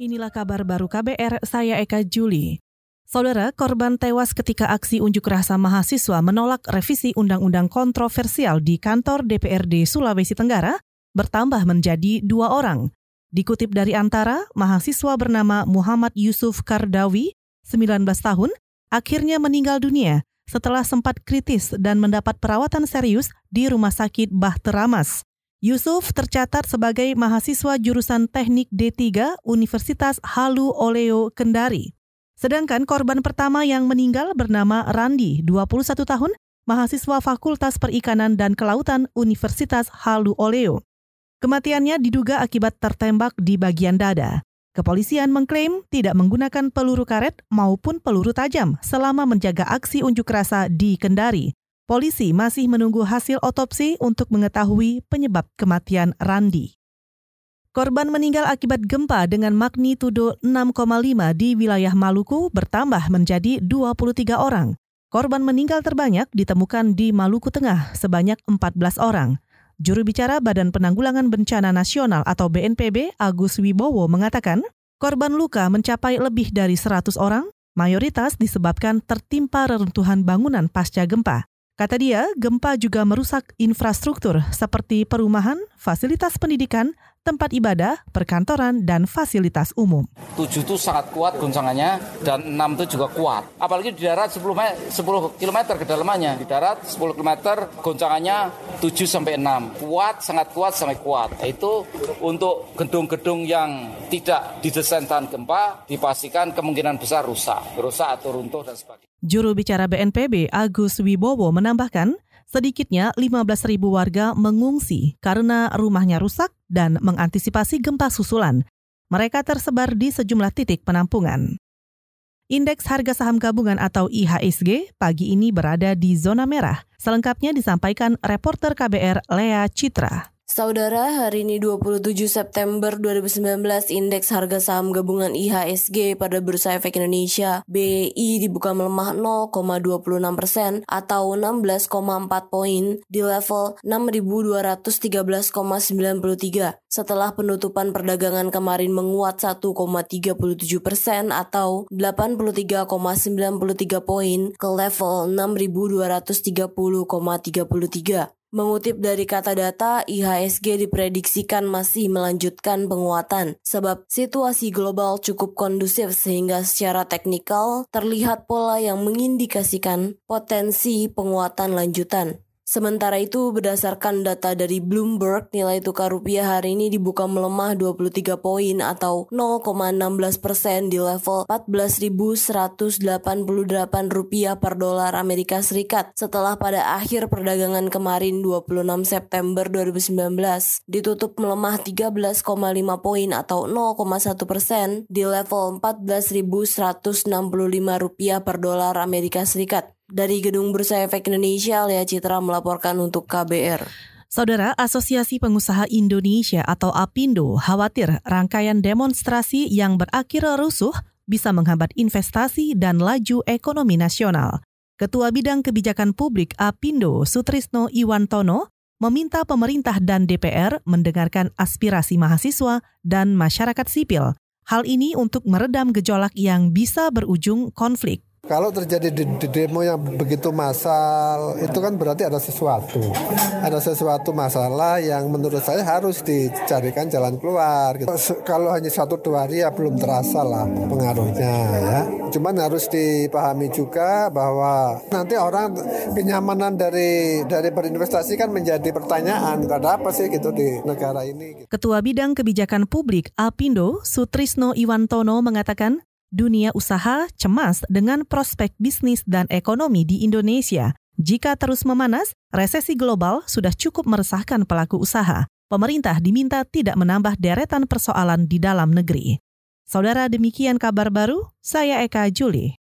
Inilah kabar baru KBR, saya Eka Juli. Saudara, korban tewas ketika aksi unjuk rasa mahasiswa menolak revisi undang-undang kontroversial di kantor DPRD Sulawesi Tenggara bertambah menjadi dua orang. Dikutip dari antara, mahasiswa bernama Muhammad Yusuf Kardawi, 19 tahun, akhirnya meninggal dunia setelah sempat kritis dan mendapat perawatan serius di Rumah Sakit Bahteramas. Yusuf tercatat sebagai mahasiswa jurusan Teknik D3 Universitas Halu Oleo Kendari. Sedangkan korban pertama yang meninggal bernama Randi, 21 tahun, mahasiswa Fakultas Perikanan dan Kelautan Universitas Halu Oleo. Kematiannya diduga akibat tertembak di bagian dada. Kepolisian mengklaim tidak menggunakan peluru karet maupun peluru tajam selama menjaga aksi unjuk rasa di Kendari. Polisi masih menunggu hasil otopsi untuk mengetahui penyebab kematian Randi. Korban meninggal akibat gempa dengan magnitudo 6,5 di wilayah Maluku bertambah menjadi 23 orang. Korban meninggal terbanyak ditemukan di Maluku Tengah sebanyak 14 orang. Juru bicara Badan Penanggulangan Bencana Nasional atau BNPB Agus Wibowo mengatakan, korban luka mencapai lebih dari 100 orang, mayoritas disebabkan tertimpa reruntuhan bangunan pasca gempa. Kata dia, gempa juga merusak infrastruktur seperti perumahan, fasilitas pendidikan, tempat ibadah, perkantoran, dan fasilitas umum. 7 itu sangat kuat goncangannya dan 6 itu juga kuat. Apalagi di darat 10, 10 km kedalamannya. Di darat 10 km goncangannya 7 sampai 6. Kuat, sangat kuat, sangat kuat. Itu untuk gedung-gedung yang tidak didesain tahan gempa dipastikan kemungkinan besar rusak. Rusak atau runtuh dan sebagainya. Juru bicara BNPB Agus Wibowo menambahkan, sedikitnya 15.000 warga mengungsi karena rumahnya rusak dan mengantisipasi gempa susulan. Mereka tersebar di sejumlah titik penampungan. Indeks harga saham gabungan atau IHSG pagi ini berada di zona merah. Selengkapnya disampaikan reporter KBR Lea Citra. Saudara, hari ini 27 September 2019, indeks harga saham gabungan IHSG pada Bursa Efek Indonesia BI dibuka melemah 0,26 persen atau 16,4 poin di level 6.213,93 setelah penutupan perdagangan kemarin menguat 1,37 persen atau 83,93 poin ke level 6.230,33. Mengutip dari kata data, IHSG diprediksikan masih melanjutkan penguatan sebab situasi global cukup kondusif sehingga secara teknikal terlihat pola yang mengindikasikan potensi penguatan lanjutan. Sementara itu, berdasarkan data dari Bloomberg, nilai tukar rupiah hari ini dibuka melemah 23 poin atau 0,16 persen di level 14.188 rupiah per dolar Amerika Serikat setelah pada akhir perdagangan kemarin 26 September 2019 ditutup melemah 13,5 poin atau 0,1 persen di level 14.165 rupiah per dolar Amerika Serikat. Dari Gedung Bursa Efek Indonesia, Lea Citra melaporkan untuk KBR. Saudara Asosiasi Pengusaha Indonesia atau APindo khawatir rangkaian demonstrasi yang berakhir rusuh bisa menghambat investasi dan laju ekonomi nasional. Ketua Bidang Kebijakan Publik APindo Sutrisno Iwantono meminta pemerintah dan DPR mendengarkan aspirasi mahasiswa dan masyarakat sipil. Hal ini untuk meredam gejolak yang bisa berujung konflik. Kalau terjadi di, di demo yang begitu massal, itu kan berarti ada sesuatu. Ada sesuatu masalah yang menurut saya harus dicarikan jalan keluar. Gitu. Kalau hanya satu dua hari ya belum terasa lah pengaruhnya ya. Cuman harus dipahami juga bahwa nanti orang kenyamanan dari dari berinvestasi kan menjadi pertanyaan. Ada apa sih gitu di negara ini? Ketua Bidang Kebijakan Publik Apindo, Sutrisno Iwantono mengatakan dunia usaha cemas dengan prospek bisnis dan ekonomi di Indonesia. Jika terus memanas, resesi global sudah cukup meresahkan pelaku usaha. Pemerintah diminta tidak menambah deretan persoalan di dalam negeri. Saudara, demikian kabar baru. Saya Eka Juli.